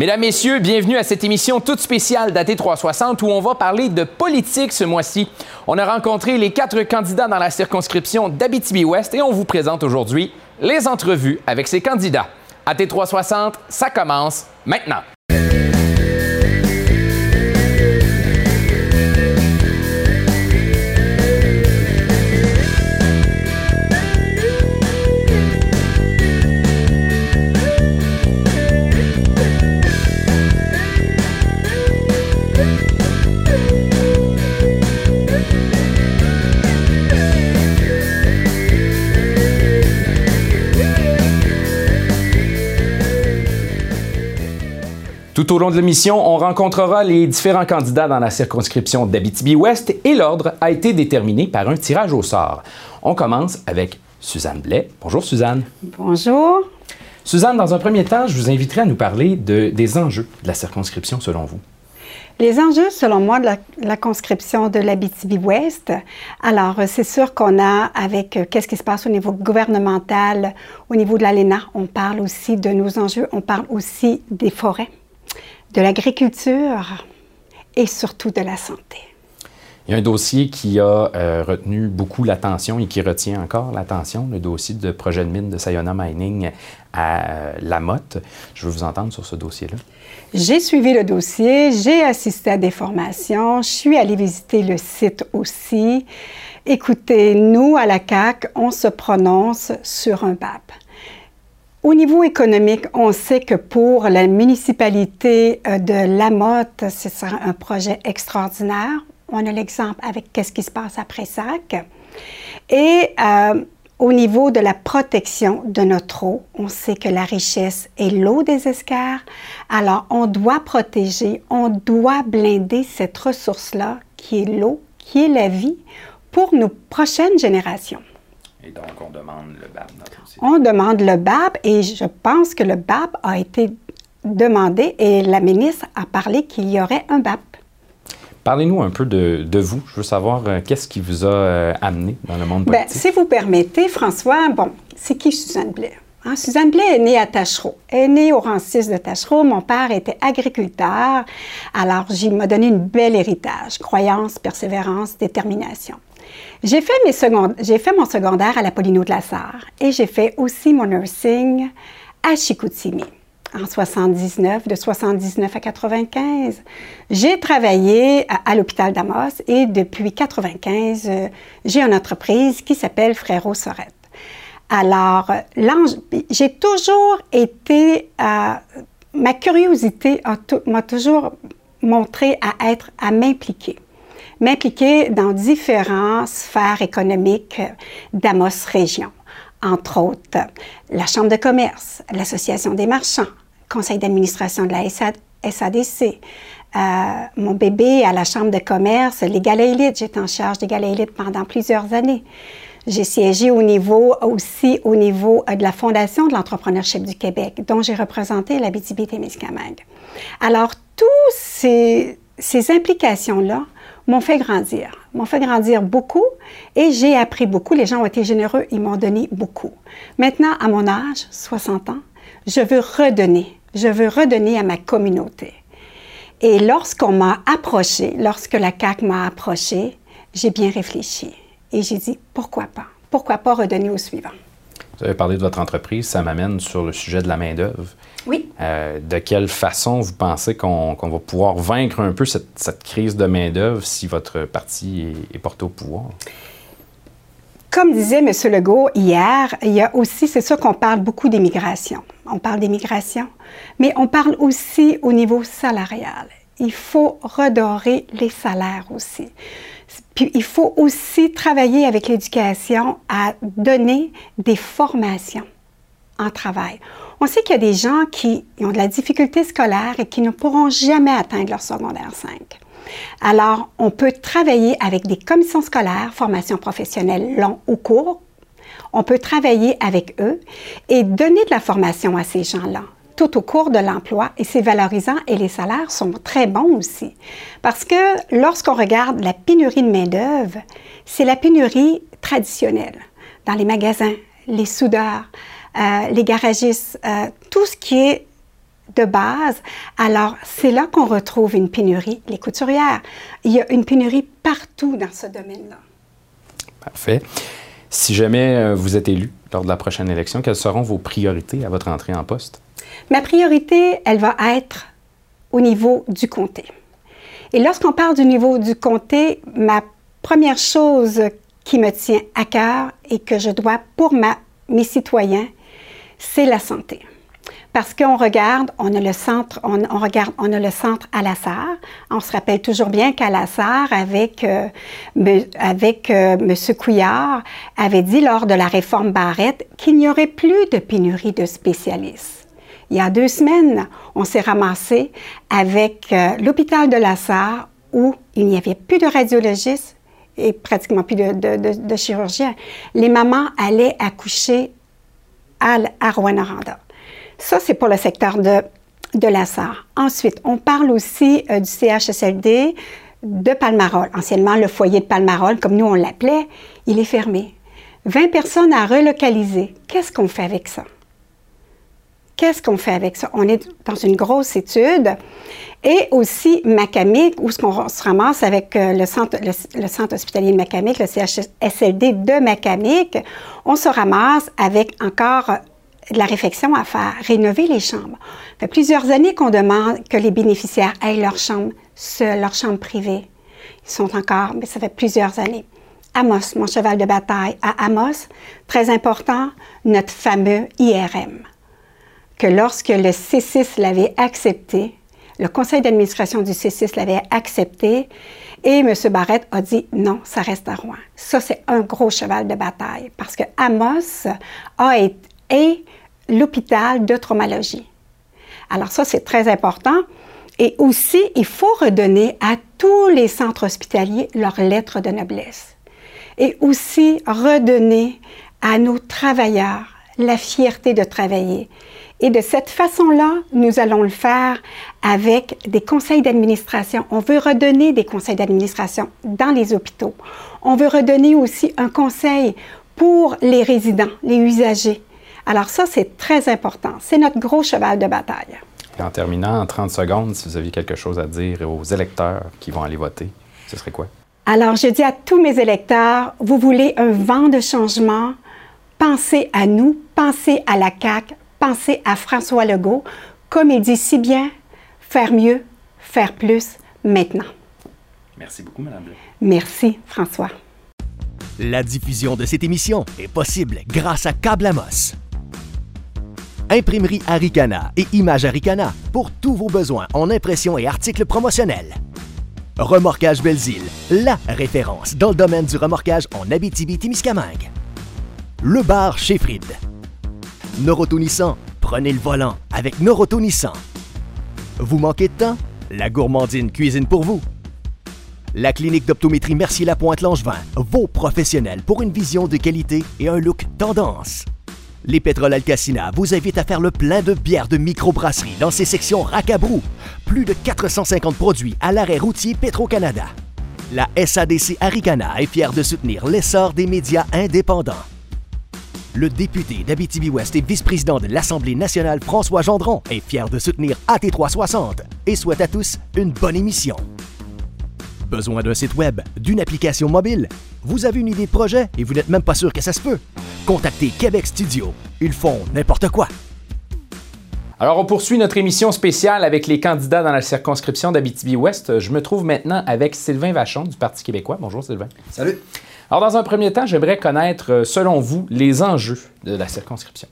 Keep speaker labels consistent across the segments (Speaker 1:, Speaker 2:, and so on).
Speaker 1: Mesdames, Messieurs, bienvenue à cette émission toute spéciale d'AT 360 où on va parler de politique ce mois-ci. On a rencontré les quatre candidats dans la circonscription d'Abitibi-Ouest et on vous présente aujourd'hui les entrevues avec ces candidats. AT 360, ça commence maintenant. Tout au long de l'émission, on rencontrera les différents candidats dans la circonscription d'Abitibi-Ouest et l'ordre a été déterminé par un tirage au sort. On commence avec Suzanne Blais. Bonjour Suzanne.
Speaker 2: Bonjour.
Speaker 1: Suzanne, dans un premier temps, je vous inviterai à nous parler de, des enjeux de la circonscription selon vous.
Speaker 2: Les enjeux, selon moi, de la, conscription de l'Abitibi-Ouest, alors c'est sûr qu'on a avec euh, qu'est-ce qui se passe au niveau gouvernemental, au niveau de l'ALENA, on parle aussi de nos enjeux, on parle aussi des forêts de l'agriculture et surtout de la santé.
Speaker 1: Il y a un dossier qui a euh, retenu beaucoup l'attention et qui retient encore l'attention, le dossier de projet de mine de Sayona Mining à euh, La Motte. Je veux vous entendre sur ce dossier-là.
Speaker 2: J'ai suivi le dossier, j'ai assisté à des formations, je suis allée visiter le site aussi. Écoutez, nous, à la CAC, on se prononce sur un BAP. Au niveau économique, on sait que pour la municipalité euh, de Lamotte, ce sera un projet extraordinaire. On a l'exemple avec qu'est-ce qui se passe après SAC. Et euh, au niveau de la protection de notre eau, on sait que la richesse est l'eau des escarres. Alors, on doit protéger, on doit blinder cette ressource-là qui est l'eau, qui est la vie, pour nos prochaines générations.
Speaker 1: Et donc, on demande le BAP.
Speaker 2: On demande le BAP et je pense que le BAP a été demandé et la ministre a parlé qu'il y aurait un BAP.
Speaker 1: Parlez-nous un peu de, vous. Je veux savoir euh, qu'est-ce qui vous a euh, amené dans le monde
Speaker 2: ben, politique? si vous permettez, François, bon, c'est qui Suzanne Blais? Hein, Suzanne Blais est née à Tachereau. Elle est née au rang 6 de Tachereau. Mon père était agriculteur. Alors, il m'a donné une belle héritage. Croyance, persévérance, détermination. J'ai fait, mon secondaire à la Polino de la Sarre et j'ai fait aussi mon nursing à Chicoutimi en 79, de 79 à 95. J'ai travaillé à, l'hôpital d'Amos et depuis 95, euh, j'ai une entreprise qui s'appelle Frérot Sorette. Alors, j'ai toujours été, euh, ma curiosité m'a toujours montré à être, à m'impliquer m'impliquer dans différentes sphères économiques d'Amos Région, entre autres la Chambre de commerce, l'Association des marchands, conseil d'administration de la SADC, euh, mon bébé à la Chambre de commerce, les Galélites, j'étais en charge des Galélites pendant plusieurs années. J'ai siégé au niveau aussi au niveau de la Fondation de l'entrepreneurship du Québec, dont j'ai représenté la BTB-Témiscamingue. Alors, toutes ces, ces implications-là m'ont fait grandir, m'ont fait grandir beaucoup et j'ai appris beaucoup. Les gens ont été généreux, ils m'ont donné beaucoup. Maintenant, à mon âge, 60 ans, je veux redonner, je veux redonner à ma communauté. Et lorsqu'on m'a approché, lorsque la CAC m'a approché, j'ai bien réfléchi et j'ai dit pourquoi pas? Pourquoi pas redonner au suivant?
Speaker 1: Vous avez parlé de votre entreprise, ça m'amène sur le sujet de la main-d'œuvre.
Speaker 2: Oui.
Speaker 1: Euh, de quelle façon vous pensez qu'on va pouvoir vaincre un peu cette, crise de main-d'œuvre si votre parti est, porté au pouvoir?
Speaker 2: Comme disait M. Legault hier, il y a aussi, c'est sûr qu'on parle beaucoup d'immigration. On parle d'immigration, mais on parle aussi au niveau salarial. Il faut redorer les salaires aussi. Puis il faut aussi travailler avec l'éducation à donner des formations en travail. On sait qu'il y a des gens qui ont de la difficulté scolaire et qui ne pourront jamais atteindre leur secondaire 5. Alors, on peut travailler avec des commissions scolaires, formation professionnelle long ou court. On peut travailler avec eux et donner de la formation à ces gens-là tout au cours de l'emploi et c'est valorisant et les salaires sont très bons aussi. Parce que lorsqu'on regarde la pénurie de main-d'œuvre, c'est la pénurie traditionnelle dans les magasins, les soudeurs, euh, les garagistes, euh, tout ce qui est de base. Alors, c'est là qu'on retrouve une pénurie, les couturières. Il y a une pénurie partout dans ce domaine-là.
Speaker 1: Parfait. Si jamais euh, vous êtes élu lors de la prochaine élection, quelles seront vos priorités à votre entrée en poste?
Speaker 2: Ma priorité, elle va être au niveau du comté. Et lorsqu'on parle du niveau du comté, ma première chose qui me tient à cœur et que je dois pour ma, mes citoyens, c'est la santé. Parce qu'on regarde, on a le centre, on, regarde, on a le centre à la Sarre. On se rappelle toujours bien qu'à la Sarre, avec, euh, avec euh, M. Couillard, avait dit lors de la réforme Barrette qu'il n'y aurait plus de pénurie de spécialistes. Il y a deux semaines, on s'est ramassé avec euh, l'hôpital de la Sarre où il n'y avait plus de radiologistes et pratiquement plus de, de, de, chirurgiens. Les mamans allaient accoucher à, à Rwanda. Ça, c'est pour le secteur de, de la Sarre. Ensuite, on parle aussi euh, du CHSLD de Palmarol. Anciennement, le foyer de Palmarol, comme nous on l'appelait, il est fermé. 20 personnes à relocaliser. Qu'est-ce qu'on fait avec ça? Qu'est-ce qu'on fait avec ça? On est dans une grosse étude. Et aussi Macamic, où on se ramasse avec euh, le centre, le, centre hospitalier de Macamic, le CHSLD de Macamic. On se ramasse avec encore de la réflexion à faire, rénover les chambres. Ça fait plusieurs années qu'on demande que les bénéficiaires aient leur chambre seule, leur chambre privée. Ils sont encore, mais ça fait plusieurs années. Amos, mon cheval de bataille, à Amos, très important, notre fameux IRM, que lorsque le C6 l'avait accepté, le conseil d'administration du C6 l'avait accepté, et M. Barrett a dit non, ça reste à Rouen. Ça, c'est un gros cheval de bataille parce que Amos a été, l'hôpital de traumatologie. Alors ça, c'est très important. Et aussi, il faut redonner à tous les centres hospitaliers leur lettre de noblesse. Et aussi redonner à nos travailleurs la fierté de travailler. Et de cette façon-là, nous allons le faire avec des conseils d'administration. On veut redonner des conseils d'administration dans les hôpitaux. On veut redonner aussi un conseil pour les résidents, les usagers. Alors ça, c'est très important. C'est notre gros cheval de bataille.
Speaker 1: en terminant, en 30 secondes, si vous aviez quelque chose à dire aux électeurs qui vont aller voter, ce serait quoi?
Speaker 2: Alors, je dis à tous mes électeurs, vous voulez un vent de changement, pensez à nous, pensez à la CAQ, pensez à François Legault. Comme il dit si bien, faire mieux, faire plus, maintenant.
Speaker 1: Merci beaucoup, Madame
Speaker 2: Merci, François.
Speaker 3: La diffusion de cette émission est possible grâce à Câble Amos. Imprimerie Aricana et Image Aricana pour tous vos besoins en impression et articles promotionnels. Remorquage Belzile, la référence dans le domaine du remorquage en Abitibi-Témiscamingue. Le bar chez Fried. Noroto prenez le volant avec Noroto Vous manquez de temps? La gourmandine cuisine pour vous. La clinique d'optométrie Mercier-Lapointe-Langevin, vos professionnels pour une vision de qualité et un look tendance. Les pétroles Alcacina vous invitent à faire le plein de bières de microbrasserie dans ses sections Racabrou. Plus de 450 produits à l'arrêt routier Petro-Canada. La SADC Aricana est fière de soutenir l'essor des médias indépendants. Le député d'Abitibi-Ouest et vice-président de l'Assemblée nationale François Gendron est fier de soutenir AT360 et souhaite à tous une bonne émission. Besoin d'un site web, d'une application mobile? Vous avez une idée de projet et vous n'êtes même pas sûr que ça se peut? Contactez Québec Studio. Ils font n'importe quoi.
Speaker 1: Alors, on poursuit notre émission spéciale avec les candidats dans la circonscription d'Abitibi-Ouest. Je me trouve maintenant avec Sylvain Vachon du Parti québécois. Bonjour, Sylvain.
Speaker 4: Salut.
Speaker 1: Alors, dans un premier temps, j'aimerais connaître, euh, selon vous, les enjeux de la circonscription.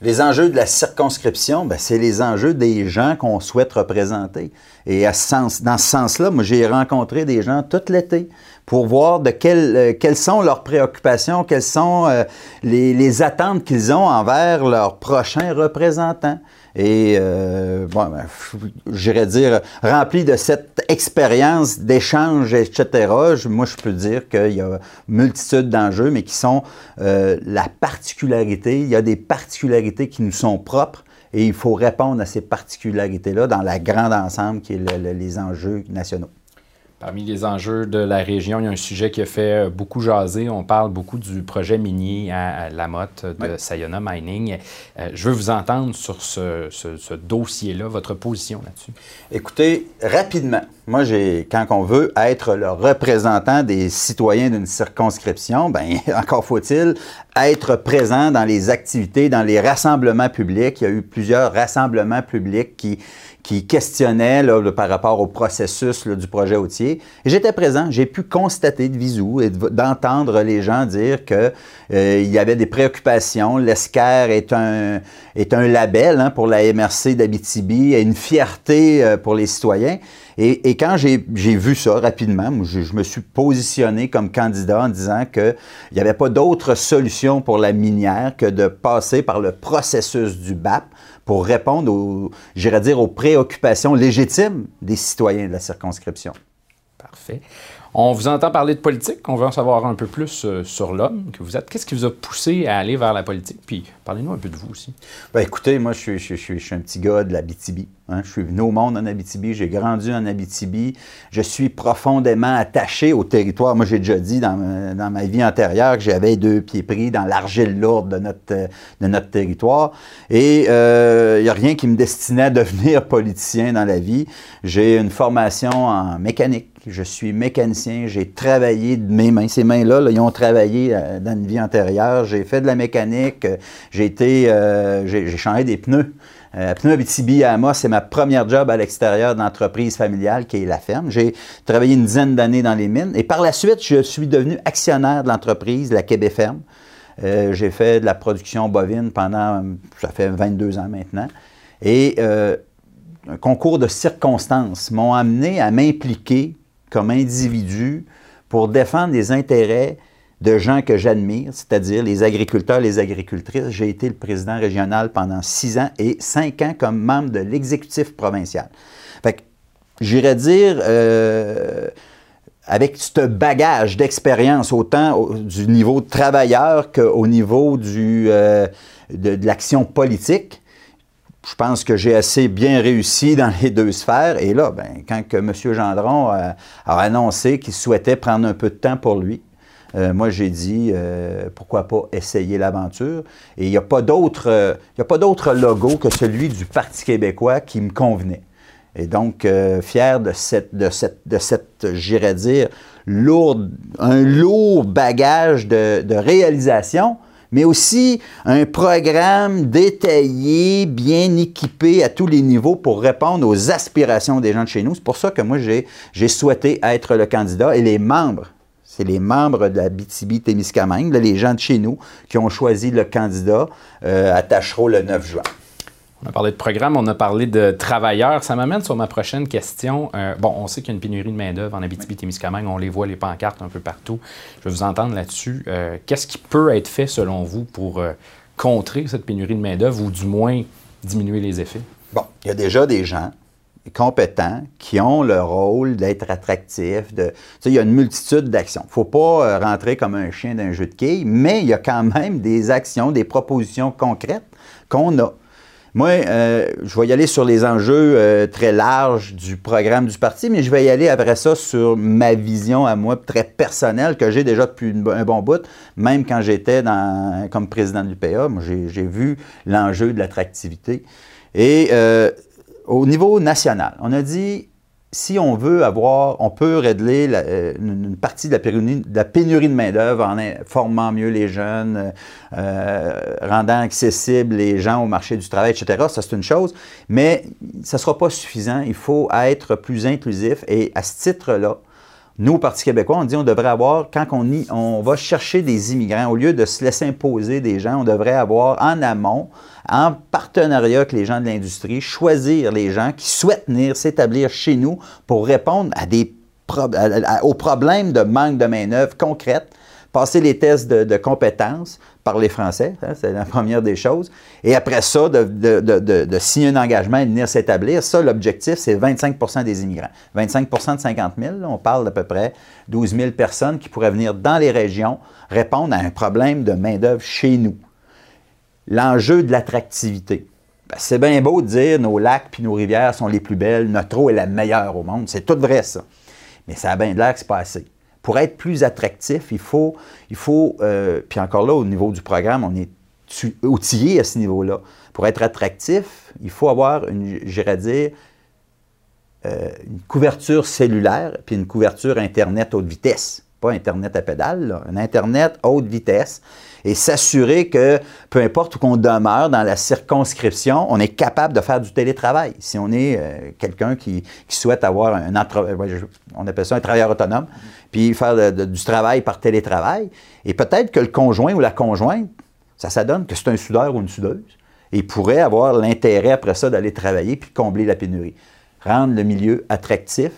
Speaker 4: Les enjeux de la circonscription, ben, c'est les enjeux des gens qu'on souhaite représenter. Et dans ce sens-là, moi, j'ai rencontré des gens tout l'été pour voir de euh, quelles sont leurs préoccupations, quelles sont euh, les, les, attentes qu'ils ont envers leurs prochains représentants. Et, euh, bon, ben, j'irais dire, rempli de cette expérience d'échange, etc., moi, je peux dire qu'il y a multitude d'enjeux, mais qui sont euh, la particularité. Il y a des particularités qui nous sont propres et il faut répondre à ces particularités-là dans la grande ensemble qui est les enjeux nationaux.
Speaker 1: Parmi les enjeux de la région, il y a un sujet qui a fait euh, beaucoup jaser. On parle beaucoup du projet minier à la Motte de Sayona Mining. Euh, je veux vous entendre sur ce, dossier-là, votre position là-dessus.
Speaker 4: Écoutez, rapidement, moi, j'ai, quand on veut être le représentant des citoyens d'une circonscription, ben encore faut-il être présent dans les activités, dans les rassemblements publics. Il y a eu plusieurs rassemblements publics qui qui questionnait par rapport au processus du projet. Et j'étais présent, j'ai pu constater de visou et d'entendre les gens dire qu'il euh, y avait des préoccupations. L'ESCAR est un, est un label hein, pour la MRC d'Abitibi, une fierté euh, pour les citoyens. Et, quand j'ai vu ça rapidement, je, je, me suis positionné comme candidat en disant qu'il n'y avait pas d'autre solution pour la minière que de passer par le processus du BAP pour répondre aux, dire, aux préoccupations légitimes des citoyens de la circonscription.
Speaker 1: Parfait. On vous entend parler de politique. On veut en savoir un peu plus euh, sur l'homme que vous êtes. Qu'est-ce qui vous a poussé à aller vers la politique? Puis parlez-nous un peu de vous aussi.
Speaker 4: Bien, écoutez, moi, je suis, un petit gars de la BTB. Hein. Je suis venu au monde en Abitibi, j'ai grandi en Abitibi. Je suis profondément attaché au territoire. Moi, j'ai déjà dit dans ma, vie antérieure que j'avais deux pieds pris dans l'argile lourde de notre, de notre territoire. Et il euh, n'y a rien qui me destinait à devenir politicien dans la vie. J'ai une formation en mécanique je suis mécanicien, j'ai travaillé de mes mains. Ces mains-là, ils ont travaillé euh, dans une vie antérieure. J'ai fait de la mécanique, j'ai été, euh, j'ai changé des pneus. Abitibi à Amos, c'est ma première job à l'extérieur d'entreprise familiale qui est la ferme. J'ai travaillé une dizaine d'années dans les mines et par la suite, je suis devenu actionnaire de l'entreprise, la Québec Ferme. j'ai fait de la production bovine pendant, ça fait 22 ans maintenant. Et un concours de circonstances m'ont amené à m'impliquer comme individu pour défendre les intérêts de gens que j'admire, c'est-à-dire les agriculteurs, les agricultrices. J'ai été le président régional pendant six ans et cinq ans comme membre de l'exécutif provincial. Fait que j'irais dire, euh, avec ce bagage d'expérience, autant du niveau travailleur qu'au niveau euh, de l'action politique, je pense que j'ai assez bien réussi dans les deux sphères. Et là, ben, quand que M. Gendron a, annoncé qu'il souhaitait prendre un peu de temps pour lui, euh, moi, j'ai dit, euh, pourquoi pas essayer l'aventure. Et il n'y a pas d'autre logo que celui du Parti québécois qui me convenait. Et donc, euh, fier de cette, de cette, de cette j'irais dire, lourde, un lourd bagage de, de réalisation, mais aussi un programme détaillé, bien équipé à tous les niveaux pour répondre aux aspirations des gens de chez nous. C'est pour ça que moi, j'ai souhaité être le candidat et les membres c'est les membres de la BTB-Témiscamingue, les gens de chez nous, qui ont choisi le candidat euh, à Tachereau le 9 juin.
Speaker 1: On a parlé de programme, on a parlé de travailleurs. Ça m'amène sur ma prochaine question. Euh, bon, on sait qu'il y a une pénurie de main-d'œuvre en Abitibi-Témiscamingue. On les voit, les pancartes un peu partout. Je veux vous entendre là-dessus. Euh, qu'est-ce qui peut être fait, selon vous, pour euh, contrer cette pénurie de main-d'œuvre ou du moins diminuer les effets?
Speaker 4: Bon, il y a déjà des gens compétents qui ont le rôle d'être attractifs. De, il y a une multitude d'actions. Il ne faut pas rentrer comme un chien d'un jeu de quilles, mais il y a quand même des actions, des propositions concrètes qu'on a. Moi, euh, je vais y aller sur les enjeux euh, très larges du programme du parti, mais je vais y aller après ça sur ma vision à moi très personnelle que j'ai déjà depuis un bon bout, même quand j'étais comme président de l'UPA. Moi, j'ai vu l'enjeu de l'attractivité. Et euh, au niveau national, on a dit si on veut avoir, on peut régler euh, une partie de la pénurie de, main-d'œuvre en formant mieux les jeunes, euh, rendant accessibles les gens au marché du travail, etc. Ça, c'est une chose. Mais ça ne sera pas suffisant. Il faut être plus inclusif. Et à ce titre-là, nous, au Parti québécois, on dit qu'on devrait avoir, quand on, y, on va chercher des immigrants, au lieu de se laisser imposer des gens, on devrait avoir en amont, en partenariat avec les gens de l'industrie, choisir les gens qui souhaitent venir s'établir chez nous pour répondre à des aux problèmes de manque de main-d'œuvre concrète passer les tests de, compétences par les Français, hein, c'est la première des choses. Et après ça, de, signer un engagement et de venir s'établir. Ça, l'objectif, c'est 25% des immigrants. 25% de 50 000, on parle d'à peu près 12 000 personnes qui pourraient venir dans les régions répondre à un problème de main-d'œuvre chez nous. L'enjeu de l'attractivité. Ben, c'est bien beau de dire nos lacs puis nos rivières sont les plus belles, notre eau est la meilleure au monde. C'est tout vrai, ça. Mais ça a bien l'air que ce pas assez. Pour être plus attractif, il faut, il euh, puis encore là, au niveau du programme, on est outillé à ce niveau-là. Pour être attractif, il faut avoir, une, j'irais dire, euh, une couverture cellulaire puis une couverture Internet haute vitesse. Pas Internet à pédale, un Internet haute vitesse et s'assurer que peu importe où qu'on demeure dans la circonscription, on est capable de faire du télétravail. Si on est euh, quelqu'un qui, souhaite avoir un on appelle ça un travailleur autonome, puis faire du travail par télétravail, et peut-être que le conjoint ou la conjointe, ça, ça donne que c'est un soudeur ou une soudeuse, et pourrait avoir l'intérêt après ça d'aller travailler puis combler la pénurie. Rendre le milieu attractif,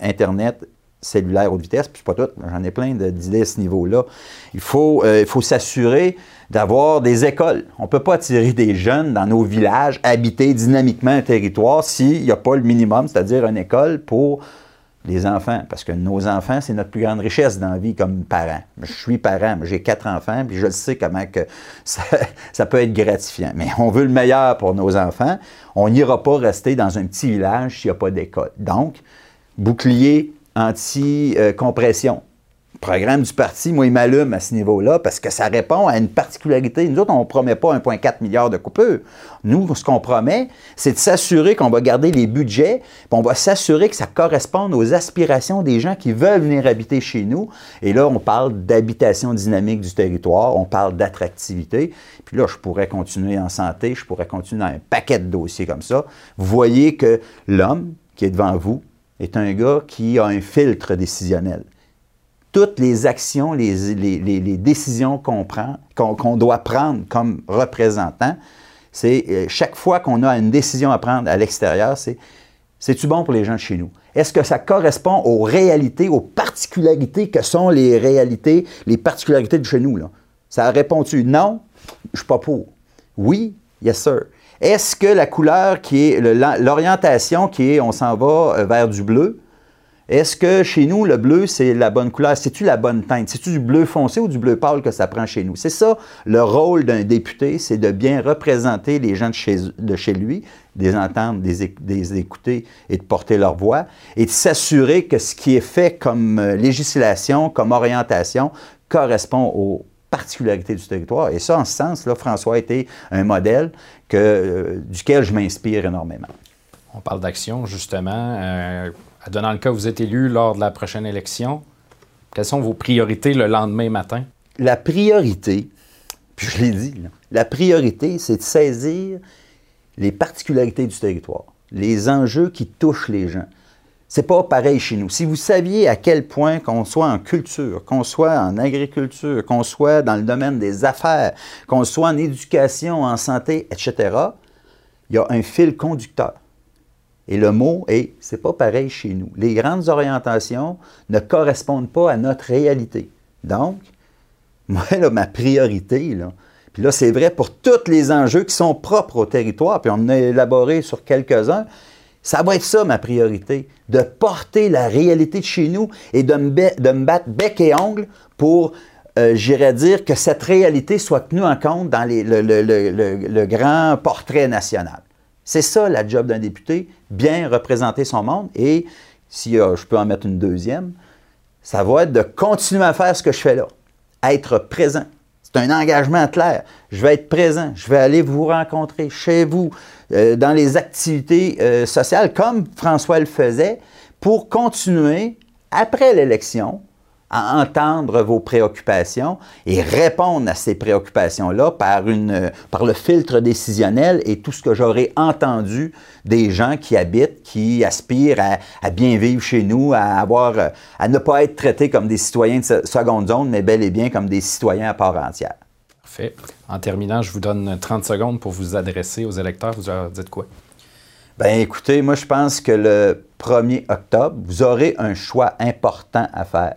Speaker 4: Internet cellulaire haute vitesse, puis pas tout, j'en ai plein d'idées à ce niveau-là. Il faut, euh, faut s'assurer d'avoir des écoles. On ne peut pas attirer des jeunes dans nos villages, habiter dynamiquement un territoire s'il n'y a pas le minimum, c'est-à-dire une école pour les enfants. Parce que nos enfants, c'est notre plus grande richesse dans la vie comme parents. Je suis parent, j'ai quatre enfants, puis je sais comment que ça, ça peut être gratifiant. Mais on veut le meilleur pour nos enfants. On n'ira pas rester dans un petit village s'il n'y a pas d'école. Donc, bouclier anti-compression. programme du parti, moi, il m'allume à ce niveau-là parce que ça répond à une particularité. Nous autres, on ne promet pas 1,4 milliard de coupures. Nous, ce qu'on promet, c'est de s'assurer qu'on va garder les budgets, puis on va s'assurer que ça corresponde aux aspirations des gens qui veulent venir habiter chez nous. Et là, on parle d'habitation dynamique du territoire, on parle d'attractivité. Puis là, je pourrais continuer en santé, je pourrais continuer dans un paquet de dossiers comme ça. Vous voyez que l'homme qui est devant vous, est un gars qui a un filtre décisionnel. Toutes les actions, les, décisions qu'on prend, qu'on doit prendre comme représentant, c'est euh, chaque fois qu'on a une décision à prendre à l'extérieur, c'est c'est-tu bon pour les gens de chez nous? Est-ce que ça correspond aux réalités, aux particularités que sont les réalités, les particularités de chez nous? Là? Ça répond-tu non? Je suis pas pour? Oui, yes sir. Est-ce que la couleur qui est, l'orientation qui est, on s'en va euh, vers du bleu, est-ce que chez nous, le bleu, c'est la bonne couleur? C'est-tu la bonne teinte? C'est-tu du bleu foncé ou du bleu pâle que ça prend chez nous? C'est ça, le rôle d'un député, c'est de bien représenter les gens de chez, de lui, de les entendre, des, les écouter et de porter leur voix, et de s'assurer que ce qui est fait comme euh, législation, comme orientation, correspond aux particularités du territoire. Et ça, en ce sens, là, François a un modèle que, euh, duquel je m'inspire énormément.
Speaker 1: On parle d'action, justement. Euh, donnant le cas, vous êtes élu lors de la prochaine élection. Quelles sont vos priorités le lendemain matin?
Speaker 4: La priorité, puis je l'ai dit, la priorité, c'est de saisir les particularités du territoire, les enjeux qui touchent les gens. C'est pas pareil chez nous. Si vous saviez à quel point qu'on soit en culture, qu'on soit en agriculture, qu'on soit dans le domaine des affaires, qu'on soit en éducation, en santé, etc., il y a un fil conducteur. Et le mot est c'est pas pareil chez nous. Les grandes orientations ne correspondent pas à notre réalité. Donc, moi, ma priorité, là, puis là, c'est vrai pour tous les enjeux qui sont propres au territoire, puis on a élaboré sur quelques-uns, ça va être ça ma priorité, de porter la réalité de chez nous et de me, battre bec et ongle pour, euh, j'irais dire, que cette réalité soit tenue en compte dans le, grand portrait national. C'est ça la job d'un député, bien représenter son monde et, si euh, je peux en mettre une deuxième, ça va être de continuer à faire ce que je fais là, être présent. C'est un engagement clair. Je vais être présent, je vais aller vous rencontrer chez vous, euh, dans les activités euh, sociales, comme François le faisait, pour continuer, après l'élection, à entendre vos préoccupations et répondre à ces préoccupations-là par, une, par le filtre décisionnel et tout ce que j'aurais entendu des gens qui habitent, qui aspirent à, à, bien vivre chez nous, à, avoir, à ne pas être traités comme des citoyens de seconde zone, mais bel et bien comme des citoyens à part entière.
Speaker 1: En terminant, je vous donne 30 secondes pour vous adresser aux électeurs. Vous leur dites quoi?
Speaker 4: Bien, écoutez, moi, je pense que le 1er octobre, vous aurez un choix important à faire.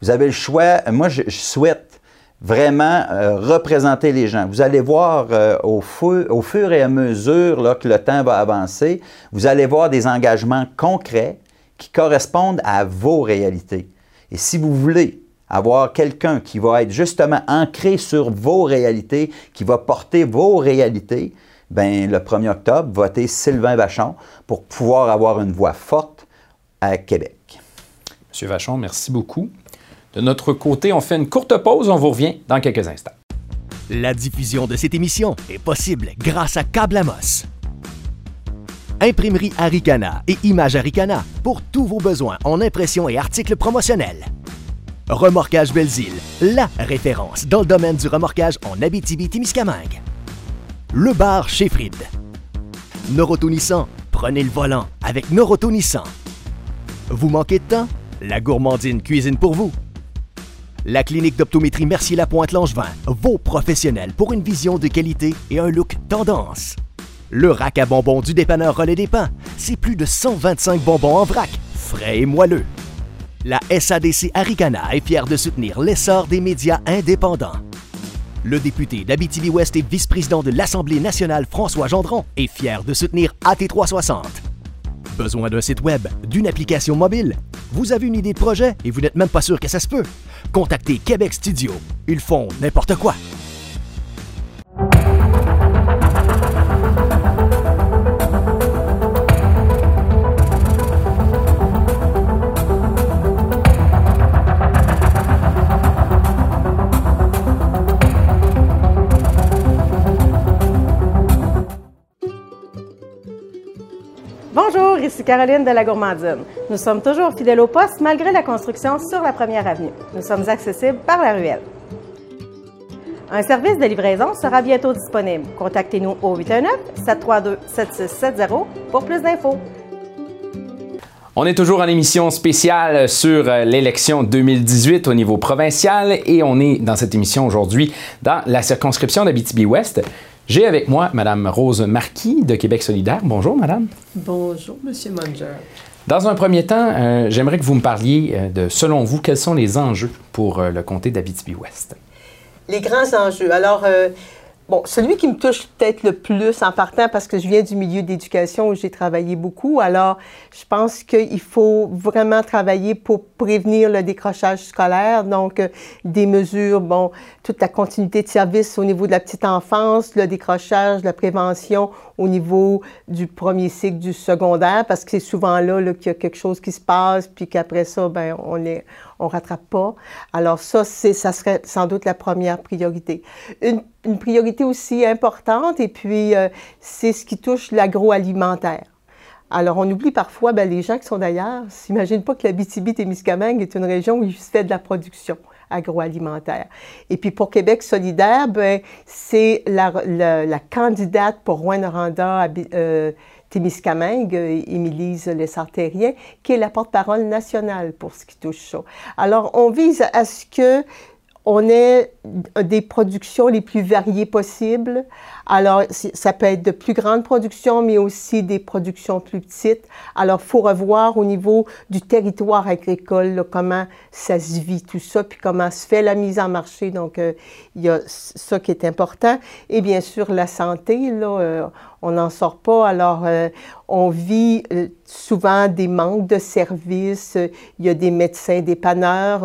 Speaker 4: Vous avez le choix. Moi, je, souhaite vraiment euh, représenter les gens. Vous allez voir euh, au, au, fur et à mesure là, que le temps va avancer, vous allez voir des engagements concrets qui correspondent à vos réalités. Et si vous voulez avoir quelqu'un qui va être justement ancré sur vos réalités, qui va porter vos réalités, ben le 1er octobre, votez Sylvain Vachon pour pouvoir avoir une voix forte à Québec.
Speaker 1: Monsieur Vachon, merci beaucoup. De notre côté, on fait une courte pause. On vous revient dans quelques instants.
Speaker 3: La diffusion de cette émission est possible grâce à Câble Amos. Imprimerie Aricana et Image Aricana pour tous vos besoins en impression et articles promotionnels. Remorquage Belzile, la référence dans le domaine du remorquage en Abitibi-Témiscamingue. Le bar chez Fried. Noroto Nissan, prenez le volant avec Noroto Nissan. Vous manquez de temps? La gourmandine cuisine pour vous. La clinique d'optométrie Mercier-Lapointe-Langevin, vos professionnels pour une vision de qualité et un look tendance. Le rack à bonbons du dépanneur Relais des Pins, c'est plus de 125 bonbons en vrac, frais et moelleux. La SADC Aricana est fière de soutenir l'essor des médias indépendants. Le député d'Abitibi-Ouest et vice-président de l'Assemblée nationale François Gendron est fier de soutenir AT360. Besoin d'un site web, d'une application mobile? Vous avez une idée de projet et vous n'êtes même pas sûr que ça se peut? Contactez Québec Studio. Ils font n'importe quoi.
Speaker 5: Caroline de la Gourmandine. Nous sommes toujours fidèles au poste malgré la construction sur la première avenue. Nous sommes accessibles par la ruelle. Un service de livraison sera bientôt disponible. Contactez-nous au 819-732-7670 pour plus d'infos.
Speaker 1: On est toujours en émission spéciale sur euh, l'élection 2018 au niveau provincial et on est dans cette émission aujourd'hui dans la circonscription d'Abitibi-Ouest. J'ai avec moi Mme Rose Marquis de Québec solidaire. Bonjour, Madame.
Speaker 6: Bonjour, Monsieur Munger.
Speaker 1: Dans un premier temps, euh, j'aimerais que vous me parliez euh, de, selon vous, quels sont les enjeux pour euh, le comté d'Abitibi-Ouest?
Speaker 6: Les grands enjeux. Alors, euh, bon, celui qui me touche peut-être le plus en partant, parce que je viens du milieu d'éducation où j'ai travaillé beaucoup, alors je pense qu'il faut vraiment travailler pour prévenir le décrochage scolaire. Donc, euh, des mesures, bon, toute la continuité de service au niveau de la petite enfance, le décrochage, la prévention au niveau du premier cycle du secondaire, parce que c'est souvent là, là qu'il y a quelque chose qui se passe, puis qu'après ça, ben, on les, on rattrape pas. Alors ça, c'est, ça serait sans doute la première priorité. Une, priorité aussi importante, et puis euh, c'est ce qui touche l'agroalimentaire. Alors, on oublie parfois, ben, les gens qui sont d'ailleurs s'imaginent pas que la BTB-Témiscamingue est une région où il se fait de la production agroalimentaire. Et puis pour Québec solidaire, ben, c'est la, candidate pour Rouen-Noranda euh, Témiscamingue, Émilise Lessartérien, qui est la porte-parole nationale pour ce qui touche ça. Alors, on vise à ce que on ait des productions les plus variées possibles. Alors, ça peut être de plus grandes productions, mais aussi des productions plus petites. Alors, faut revoir au niveau du territoire agricole là, comment ça se vit, tout ça, puis comment se fait la mise en marché. Donc, euh, il y a ça qui est important. Et bien sûr, la santé, là, euh, on n'en sort pas. Alors, euh, on vit souvent des manques de services. Il y a des médecins dépanneurs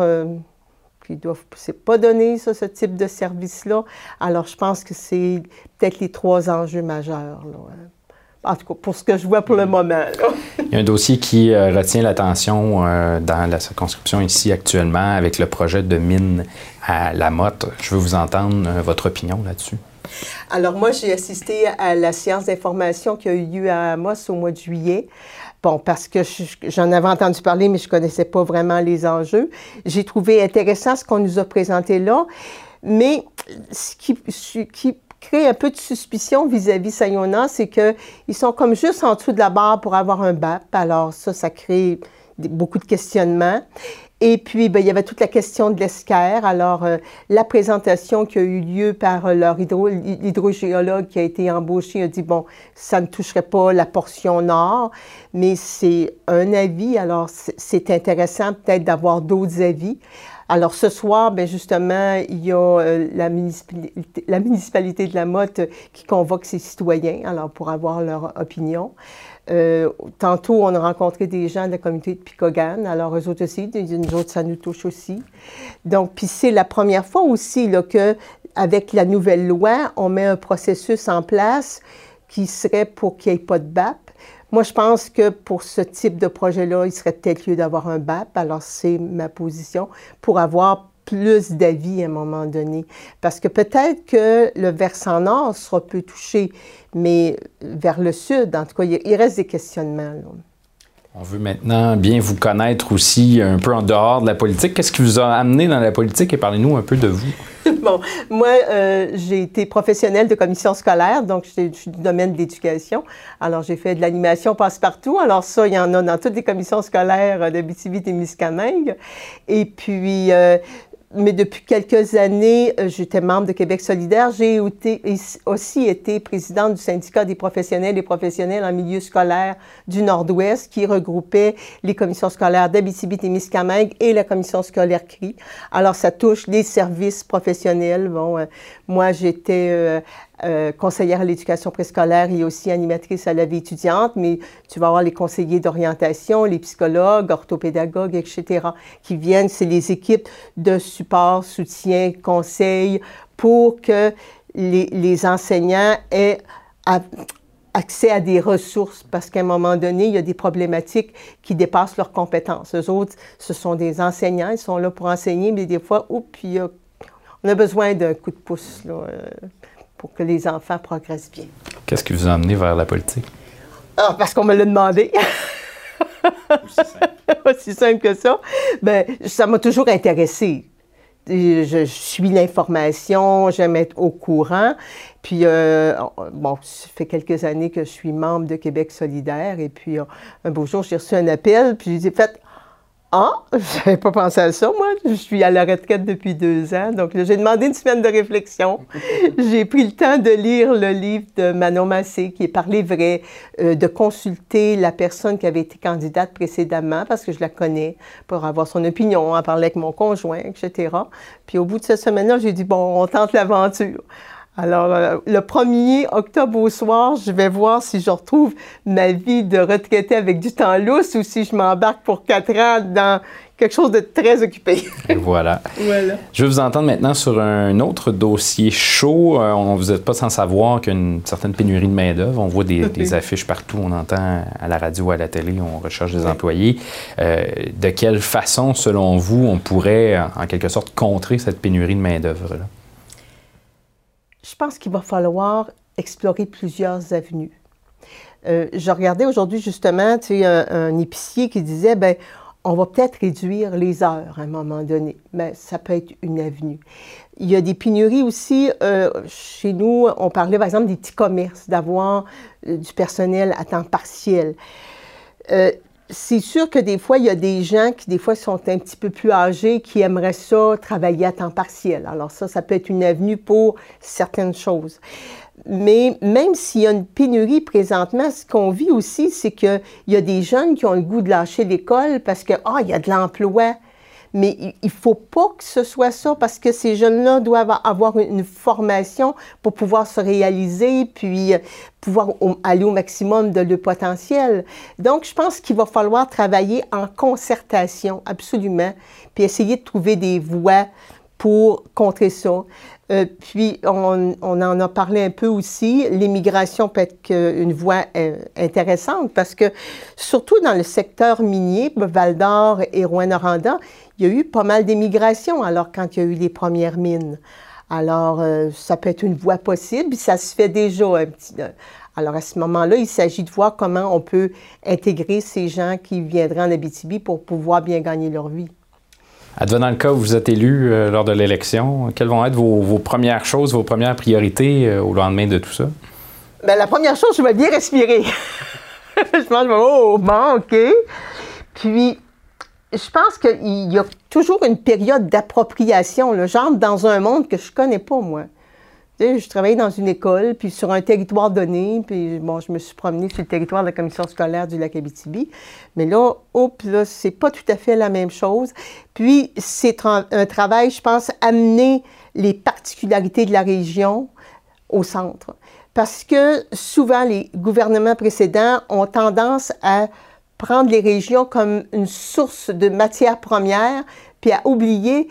Speaker 6: euh, qui doivent, c'est pas donné ça, ce type de service-là. Alors, je pense que c'est peut-être les trois enjeux majeurs. Là. En tout cas, pour ce que je vois pour le moment. Là.
Speaker 1: Il y a un dossier qui euh, retient l'attention euh, dans la circonscription ici actuellement avec le projet de mine à la motte. Je veux vous entendre euh, votre opinion là-dessus.
Speaker 6: Alors moi, j'ai assisté à la séance d'information qui a eu lieu à Amos au mois de juillet. Bon, parce que j'en avais entendu parler, mais je ne connaissais pas vraiment les enjeux. J'ai trouvé intéressant ce qu'on nous a présenté là, mais ce qui, crée un peu de suspicion vis-à-vis Sayona, c'est qu'ils sont comme juste en dessous de la barre pour avoir un BAP. Alors ça, ça crée beaucoup de questionnements. Et puis, ben, il y avait toute la question de l'esquerre. Alors, euh, la présentation qui a eu lieu par euh, leur hydro, l'hydrogéologue qui a été embauché a dit, bon, ça ne toucherait pas la portion nord, mais c'est un avis. Alors, c'est intéressant peut-être d'avoir d'autres avis. Alors, ce soir, ben justement, il y a euh, la, municipalité, la municipalité de la Motte qui convoque ses citoyens, alors pour avoir leur opinion. Euh, tantôt, on a rencontré des gens de la communauté de Picogan. Alors, eux autres aussi, nous autres, ça nous touche aussi. Donc, puis c'est la première fois aussi là, que, avec la nouvelle loi, on met un processus en place qui serait pour qu'il n'y ait pas de BAP. moi, je pense que pour ce type de projet-là, il serait peut-être lieu d'avoir un BAP. Alors, c'est ma position pour avoir plus d'avis à un moment donné. Parce que peut-être que le versant nord sera peu touché, mais vers le sud, en tout cas, il reste des questionnements.
Speaker 1: On veut maintenant bien vous connaître aussi un peu en dehors de la politique. Qu'est-ce qui vous a amené dans la politique? Et parlez-nous un peu de vous.
Speaker 6: bon, moi, euh, j'ai été professionnelle de commission scolaire, donc je suis du domaine de l'éducation. Alors, j'ai fait de l'animation passe-partout. Alors, ça, il y en a dans toutes les commissions scolaires de BTV-Témiscamingue. Et puis, euh, mais depuis quelques années, euh, j'étais membre de Québec solidaire. J'ai aussi été présidente du syndicat des professionnels et professionnels en milieu scolaire du Nord-Ouest, qui regroupait les commissions scolaires d'Abitibi-Témiscamingue et la commission scolaire CRI. Alors, ça touche les services professionnels. Bon, euh, moi, j'étais euh, euh, conseillère à l'éducation préscolaire et aussi animatrice à la vie étudiante, mais tu vas avoir les conseillers d'orientation, les psychologues, orthopédagogues, etc., qui viennent, c'est les équipes de support, soutien, conseil pour que les, enseignants aient accès à des ressources parce qu'à un moment donné, il y a des problématiques qui dépassent leurs compétences. Eux autres, ce sont des enseignants, ils sont là pour enseigner, mais des fois, oups, on a besoin d'un coup de pouce. Euh, pour que les enfants progressent bien.
Speaker 1: Qu'est-ce qui vous a amené vers la politique?
Speaker 6: Ah, parce qu'on me l'a demandé. Aussi simple. Aussi simple que ça. Ben, ça m'a toujours intéressé. Je, suis l'information, j'aime être au courant. Puis, euh, bon, ça fait quelques années que je suis membre de Québec solidaire. Et puis, un beau jour, j'ai reçu un appel, puis j'ai fait ah, je n'avais pas pensé à ça, moi. Je suis à la retraite depuis deux ans. Donc, j'ai demandé une semaine de réflexion. j'ai pris le temps de lire le livre de Manon Massé, qui est Parler vrai, euh, de consulter la personne qui avait été candidate précédemment, parce que je la connais, pour avoir son opinion, en parler avec mon conjoint, etc. Puis, au bout de cette semaine-là, j'ai dit, bon, on tente l'aventure. Alors, euh, le 1er octobre au soir, je vais voir si je retrouve ma vie de retraité avec du temps lousse ou si je m'embarque pour quatre ans dans quelque chose de très occupé.
Speaker 1: Et voilà. voilà. Je vais vous entendre maintenant sur un autre dossier chaud. Euh, on vous n'êtes pas sans savoir qu'il y a une certaine pénurie de main-d'œuvre. On voit des, affiches partout, on entend à la radio, à la télé, on recherche des employés. Euh, de quelle façon, selon vous, on pourrait en quelque sorte contrer cette pénurie de main-d'œuvre-là?
Speaker 6: Je pense qu'il va falloir explorer plusieurs avenues. Euh, je regardais aujourd'hui justement un, épicier qui disait, ben on va peut-être réduire les heures à un moment donné, mais ça peut être une avenue. Il y a des pénuries aussi. Euh, chez nous, on parlait par exemple des petits commerces, d'avoir euh, du personnel à temps partiel c'est sûr que des fois, il y a des gens qui, des fois, sont un petit peu plus âgés, qui aimeraient ça travailler à temps partiel. Alors ça, ça peut être une avenue pour certaines choses. Mais même s'il y a une pénurie présentement, ce qu'on vit aussi, c'est qu'il y a des jeunes qui ont le goût de lâcher l'école parce que, ah, il y a de l'emploi. Mais il ne faut pas que ce soit ça parce que ces jeunes-là doivent avoir une formation pour pouvoir se réaliser, puis euh, pouvoir aller au maximum de leur potentiel. Donc, je pense qu'il va falloir travailler en concertation, absolument, puis essayer de trouver des voies pour contrer ça. Euh, puis, on, en a parlé un peu aussi. L'immigration peut être une voie euh, intéressante parce que, surtout dans le secteur minier, Val d'Or et Rouen-Noranda, il y a eu pas mal d'immigration alors quand il y a eu les premières mines. Alors, euh, ça peut être une voie possible, ça se fait déjà un petit. Alors, à ce moment-là, il s'agit de voir comment on peut intégrer ces gens qui viendraient en Abitibi pour pouvoir bien gagner leur vie.
Speaker 1: Advenant le cas où vous êtes élu euh, lors de l'élection, quelles vont être vos, premières choses, vos premières priorités au lendemain de tout ça?
Speaker 6: Bien, la première chose, je vais bien respirer. je pense, oh, bon, OK. Puis, je pense qu'il y a toujours une période d'appropriation. J'entre dans un monde que je connais pas, moi. Je travaillais dans une école, puis sur un territoire donné, puis bon, je me suis promenée sur le territoire de la commission scolaire du lac Abitibi. Mais là, hop, là, c'est pas tout à fait la même chose. Puis, c'est un travail, je pense, amener les particularités de la région au centre. Parce que souvent, les gouvernements précédents ont tendance à prendre les régions comme une source de matières premières, puis à oublier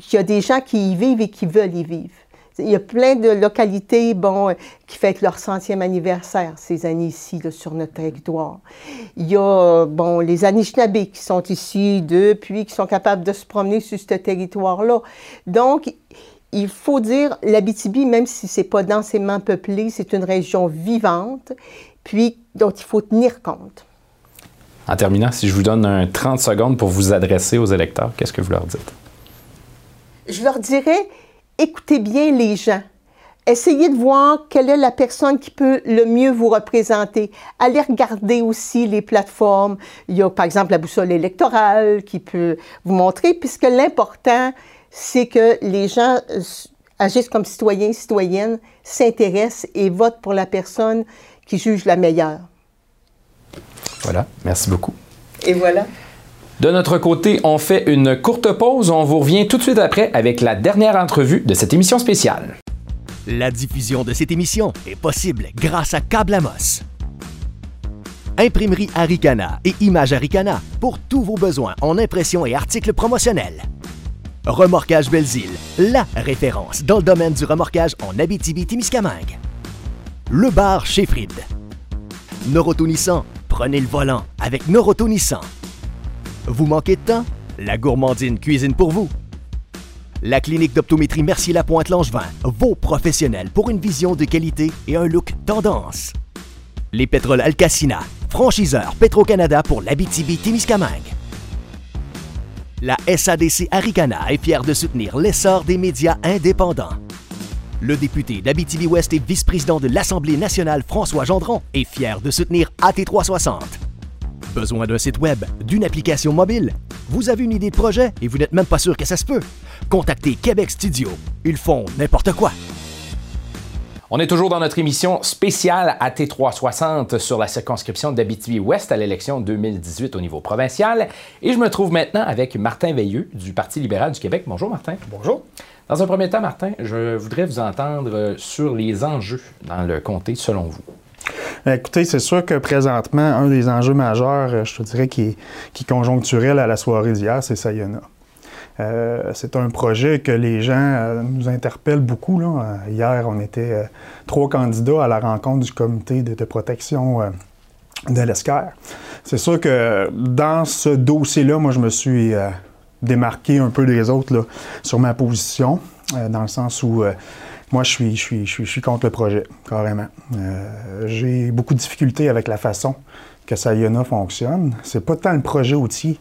Speaker 6: qu'il y a des gens qui y vivent et qui veulent y vivre. Il y a plein de localités, bon, qui fêtent leur centième anniversaire ces années-ci sur notre territoire. Il y a, bon, les Anishinabés qui sont ici depuis, qui sont capables de se promener sur ce territoire-là. Donc, il faut dire, l'Abitibi, même si c'est pas densément peuplé, c'est une région vivante, puis dont il faut tenir compte.
Speaker 1: En terminant, si je vous donne un 30 secondes pour vous adresser aux électeurs, qu'est-ce que vous leur dites?
Speaker 6: Je leur dirais, écoutez bien les gens. Essayez de voir quelle est la personne qui peut le mieux vous représenter. Allez regarder aussi les plateformes. Il y a par exemple la boussole électorale qui peut vous montrer, puisque l'important, c'est que les gens agissent comme citoyens, citoyennes, s'intéressent et votent pour la personne qui juge la meilleure.
Speaker 1: Voilà, merci beaucoup.
Speaker 6: Et voilà.
Speaker 1: De notre côté, on fait une courte pause. On vous revient tout de suite après avec la dernière entrevue de cette émission spéciale.
Speaker 3: La diffusion de cette émission est possible grâce à Câble Amos. Imprimerie Aricana et Image Aricana pour tous vos besoins en impression et articles promotionnels. Remorquage Belzile, la référence dans le domaine du remorquage en Abitibi-Témiscamingue. Le bar chez Fried. Noroto prenez le volant avec Noroto Vous manquez de temps? La gourmandine cuisine pour vous. La clinique d'optométrie Mercier-Lapointe-Langevin, vos professionnels pour une vision de qualité et un look tendance. Les pétroles Alcacina, franchiseur Petro-Canada pour l'Abitibi-Témiscamingue. La SADC Aricana est fière de soutenir l'essor des médias indépendants. Le député d'Abitibi-Ouest et vice-président de l'Assemblée nationale François Gendron est fier de soutenir AT360. Besoin d'un site web, d'une application mobile? Vous avez une idée de projet et vous n'êtes même pas sûr que ça se peut? Contactez Québec Studio. Ils font n'importe quoi.
Speaker 1: On est toujours dans notre émission spéciale AT360 sur la circonscription d'Abitibi-Ouest à l'élection 2018 au niveau provincial. Et je me trouve maintenant avec Martin Veilleux du Parti libéral du Québec. Bonjour Martin.
Speaker 7: Bonjour.
Speaker 1: Dans un premier temps, Martin, je voudrais vous entendre sur les enjeux dans le comté selon vous.
Speaker 7: Écoutez, c'est sûr que présentement, un des enjeux majeurs, je te dirais, qui est, conjoncturel à la soirée d'hier, c'est Sayona. Euh, c'est un projet que les gens euh, nous interpellent beaucoup. Hier, on était euh, trois candidats à la rencontre du comité de, protection de l'ESCAR. C'est sûr que dans ce dossier-là, moi, je me suis démarqué un peu des autres sur ma position, dans le sens où moi, je suis, je, suis, je, suis, contre le projet, carrément. J'ai beaucoup de difficultés avec la façon que Sayona fonctionne. C'est pas tant le projet outil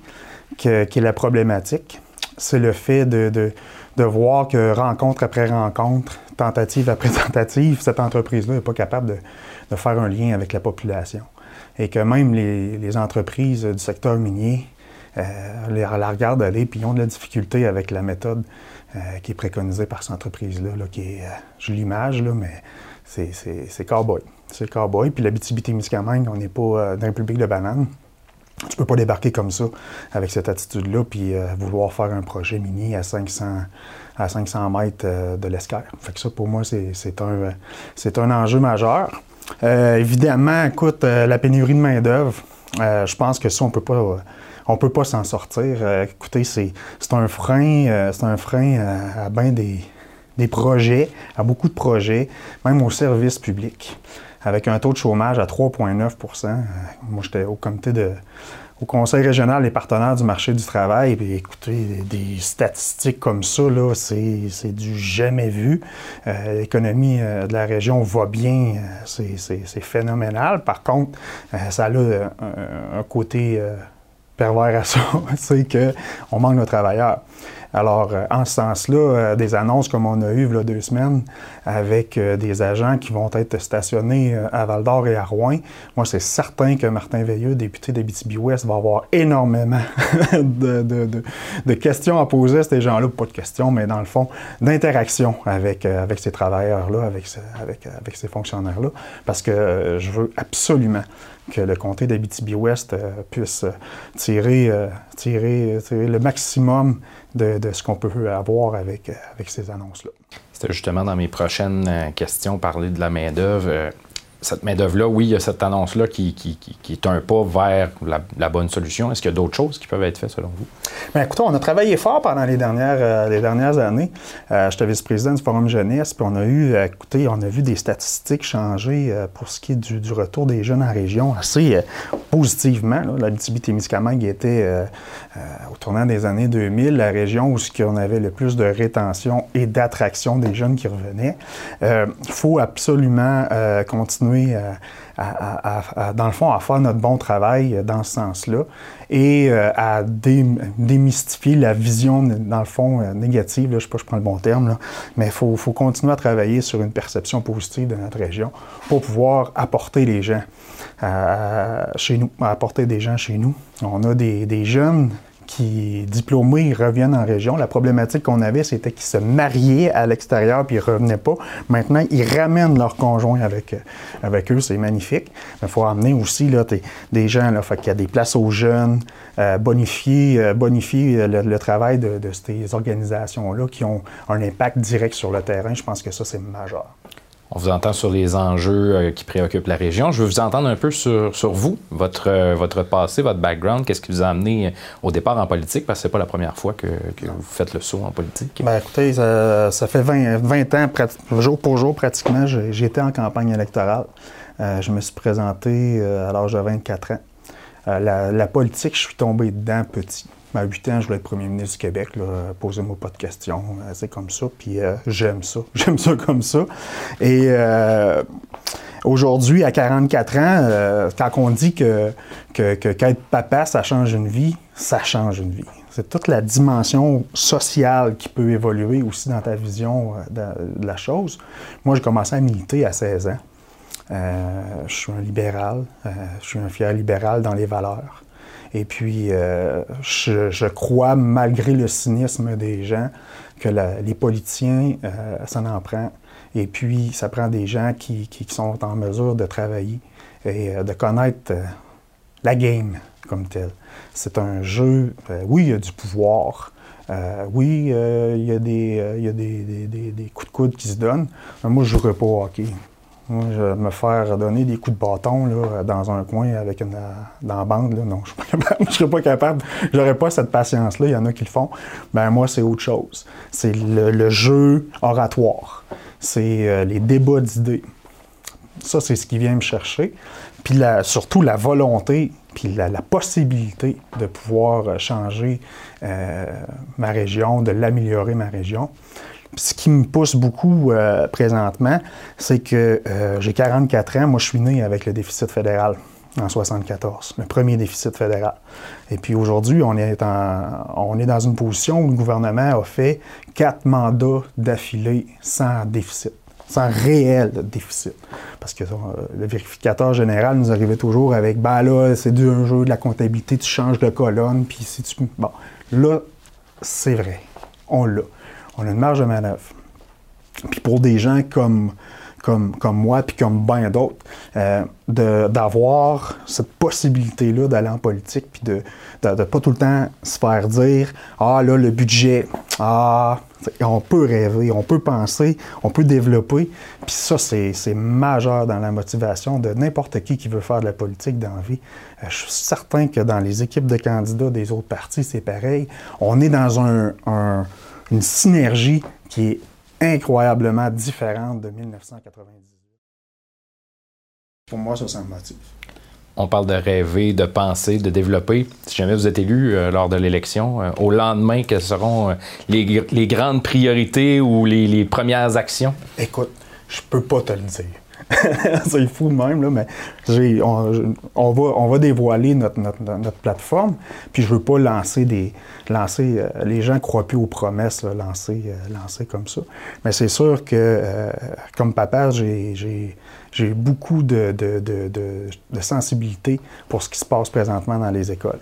Speaker 7: qui est la problématique c'est le fait de, voir que rencontre après rencontre, tentative après tentative, cette entreprise-là n'est pas capable de, faire un lien avec la population. Et que même les, entreprises du secteur minier euh, la regardent aller, puis ils ont de la difficulté avec la méthode euh, qui est préconisée par cette entreprise-là, qui est, euh, l'image, là, mais c'est cowboy. C'est cowboy. Puis la BTB-Témiscamingue, on n'est pas dans le de bananes. Tu peux pas débarquer comme ça avec cette attitude-là puis euh, vouloir faire un projet mini à 500, à 500 mètres euh, de l'escalier. Fait que ça, pour moi, c'est un, un enjeu majeur. Euh, évidemment, écoute, la pénurie de main-d'œuvre, je pense que ça, on peut pas. On peut pas s'en sortir. écoutez, c'est un frein, c'est un frein à, à bien des, projets, à beaucoup de projets, même au service public avec un taux de chômage à 3,9% euh, Moi, j'étais au comité de, au Conseil régional des partenaires du marché du travail. Écoutez, des, statistiques comme ça, là, c'est, du jamais vu. Euh, l'économie euh, de la région va bien, c'est, phénoménal. Par contre, ça a un côté pervers à ça, c'est qu'on manque de travailleurs. Alors, euh, en ce sens-là, euh, des annonces comme on a eu deux semaines avec euh, des agents qui vont être stationnés à Val-d'Or et à Rouen, moi, c'est certain que Martin Veilleux, député d'Abitibi-Ouest, va avoir énormément de, questions à poser à ces gens-là. Pas de questions, mais dans le fond, d'interaction avec, avec ces travailleurs-là, avec, avec, avec ces fonctionnaires-là, parce que je veux absolument que le comté d'Abitibi-Ouest puisse tirer, tirer, tirer le maximum de, ce qu'on peut avoir avec, avec ces annonces-là.
Speaker 1: C'était justement dans mes prochaines euh, questions, parler de la main-d'œuvre. Cette main-d'œuvre-là, oui, il y a cette annonce-là qui, est un pas vers la, bonne solution. Est-ce qu'il y a d'autres choses qui peuvent être faites selon vous?
Speaker 7: Bien, écoutez, on a travaillé fort pendant les dernières, euh, les dernières années. Euh, J'étais vice-président du Forum Jeunesse, puis on a eu, euh, écoutez, on a vu des statistiques changer euh, pour ce qui est du, retour des jeunes en région assez positivement. La témiscamingue était, au tournant des années 2000, la région où on avait le plus de rétention et d'attraction des jeunes qui revenaient. Il faut absolument continuer à, dans le fond, à faire notre bon travail dans ce sens-là et euh, à démystifier la vision, dans le fond, euh, négative, je ne sais pas si je prends le bon terme, mais il faut, continuer à travailler sur une perception positive de notre région pour pouvoir apporter les gens euh, chez nous, apporter des gens chez nous. On a des, des jeunes qui, diplômés, reviennent en région. La problématique qu'on avait, c'était qu'ils se mariaient à l'extérieur puis ils revenaient pas. Maintenant, ils ramènent leurs conjoints avec, euh, avec eux. C'est magnifique. Il faut amener aussi là, des gens. Là, fait qu'il y a des places aux jeunes, euh, bonifier, euh, bonifier le, travail de, de ces organisations-là qui ont un impact direct sur le terrain. Je pense que ça, c'est majeur.
Speaker 1: On vous entend sur les enjeux euh, qui préoccupent la région. Je veux vous entendre un peu sur, sur vous, votre, euh, votre passé, votre background. Qu'est-ce qui vous a amené euh, au départ en politique? Parce que ce n'est pas la première fois que, vous faites le saut en politique.
Speaker 7: Bien, écoutez, ça, fait 20, 20 ans, jour pour jour pratiquement, j'étais en campagne électorale. je me suis présenté à l'âge de 24 ans. La, la, politique, je suis tombé dedans petit à 8 ans, je voulais être premier ministre du Québec. Posez-moi pas de questions. Euh, c'est comme ça. Puis euh, j'aime ça. J'aime ça comme ça. Et euh, aujourd'hui, à 44 ans, quand on dit que, que, qu'être papa, ça change une vie, ça change une vie. C'est toute la dimension sociale qui peut évoluer aussi dans ta vision de, la chose. Moi, j'ai commencé à militer à 16 ans. je suis un libéral. je suis un fier libéral dans les valeurs. Et puis, euh, je, crois, malgré le cynisme des gens, que les politiciens, euh, ça en prend. Et puis, ça prend des gens qui, sont en mesure de travailler et euh, de connaître la game comme telle. C'est un jeu, oui, il y a du pouvoir. oui, il y a, des, coups de coude qui se donnent. moi, je ne jouerais pas au hockey. Moi, je vais me faire donner des coups de bâton là, dans un coin avec une, dans la bande, là, non, je ne serais pas capable. J'aurais pas cette patience-là. Il y en a qui le font. Ben moi, c'est autre chose. C'est le, jeu oratoire. C'est euh, les débats d'idées. Ça, c'est ce qui vient me chercher. Puis surtout la volonté, puis la, possibilité de pouvoir euh, changer euh, ma région, de l'améliorer ma région ce qui me pousse beaucoup euh, présentement, c'est que euh, j'ai 44 ans. Moi, je suis né avec le déficit fédéral en 74, le premier déficit fédéral. Et puis aujourd'hui, on, est dans une position où le gouvernement a fait quatre mandats d'affilée sans déficit, sans réel déficit. Parce que euh, le vérificateur général nous arrivait toujours avec ben là, c'est un jeu de la comptabilité, tu changes de colonne, puis si tu. Bon, là, c'est vrai, on l'a on a une marge de manœuvre. Puis pour des gens comme, comme, comme moi, puis comme bien d'autres, euh, d'avoir cette possibilité-là d'aller en politique, puis de ne pas tout le temps se faire dire Ah là, le budget, ah, on peut rêver, on peut penser, on peut développer. Puis ça, c'est majeur dans la motivation de n'importe qui qui veut faire de la politique dans la vie. Euh, je suis certain que dans les équipes de candidats des autres partis, c'est pareil. On est dans un une synergie qui est incroyablement différente de 1998. Pour moi, ça, ça me motive.
Speaker 1: On parle de rêver, de penser, de développer. Si jamais vous êtes élu euh, lors de l'élection, euh, au lendemain, quelles seront euh, les, grandes priorités ou les, les premières actions?
Speaker 7: Écoute, je peux pas te le dire. c'est fou de même, là, mais on, va, on va dévoiler notre, notre, plateforme, puis je veux pas lancer des. lancer euh, Les gens croient plus aux promesses, lancer, euh, lancer comme ça. Mais c'est sûr que, euh, comme papa, j'ai beaucoup de, de, de sensibilité pour ce qui se passe présentement dans les écoles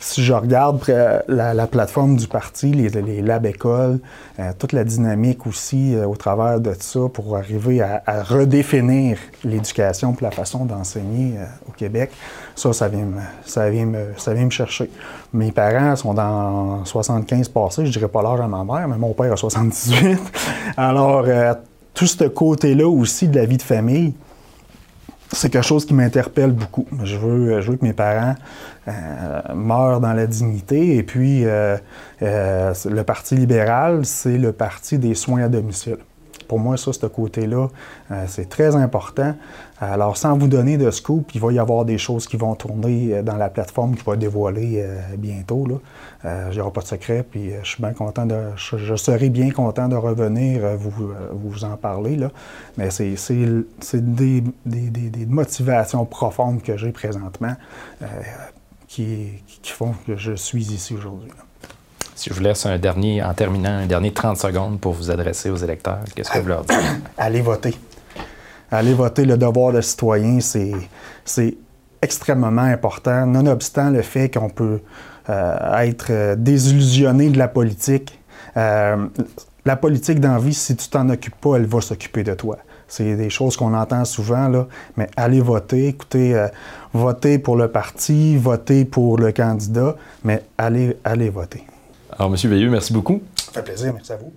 Speaker 7: si je regarde la, plateforme du parti, les, labs écoles, euh, toute la dynamique aussi euh, au travers de ça pour arriver à, redéfinir l'éducation et la façon d'enseigner euh, au Québec, ça, ça vient, me, ça, vient me, ça vient me chercher. Mes parents sont dans 75 passés, je dirais pas l'âge à ma mère, mais mon père a 78. Alors, tout ce côté-là aussi de la vie de famille, c'est quelque chose qui m'interpelle beaucoup. Je veux, je veux que mes parents euh, meurent dans la dignité. Et puis, euh, euh, le Parti libéral, c'est le parti des soins à domicile. Pour moi, ça, ce côté-là, c'est très important. Alors, sans vous donner de scoop, il va y avoir des choses qui vont tourner dans la plateforme qui va dévoiler bientôt. Là. n'y pas de secret, puis je suis bien content de. Je, serai bien content de revenir vous, en parler. Là. Mais c'est des, des, des, motivations profondes que j'ai présentement qui, font que je suis ici aujourd'hui.
Speaker 1: Si je vous laisse un dernier, en terminant, un dernier 30 secondes pour vous adresser aux électeurs, qu'est-ce que vous leur dites?
Speaker 7: Allez voter. Allez voter. Le devoir de citoyen, c'est extrêmement important, nonobstant le fait qu'on peut euh, être désillusionné de la politique. Euh, la politique d'envie, si tu t'en occupes pas, elle va s'occuper de toi. C'est des choses qu'on entend souvent, là, mais allez voter, écoutez, euh, votez pour le parti, votez pour le candidat, mais allez, allez voter.
Speaker 1: Alors, M. Veilleux, merci beaucoup.
Speaker 7: Ça fait plaisir, merci à vous.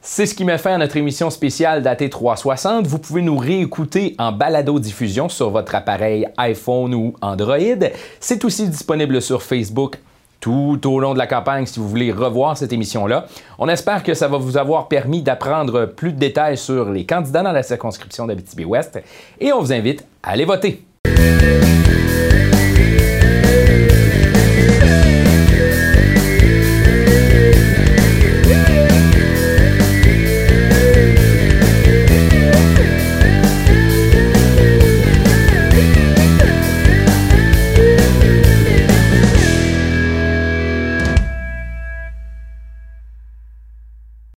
Speaker 1: C'est ce qui met fin à notre émission spéciale d'AT360. Vous pouvez nous réécouter en balado-diffusion sur votre appareil iPhone ou Android. C'est aussi disponible sur Facebook, tout au long de la campagne si vous voulez revoir cette émission-là. On espère que ça va vous avoir permis d'apprendre plus de détails sur les candidats dans la circonscription d'Abitibi-Ouest et on vous invite à aller voter.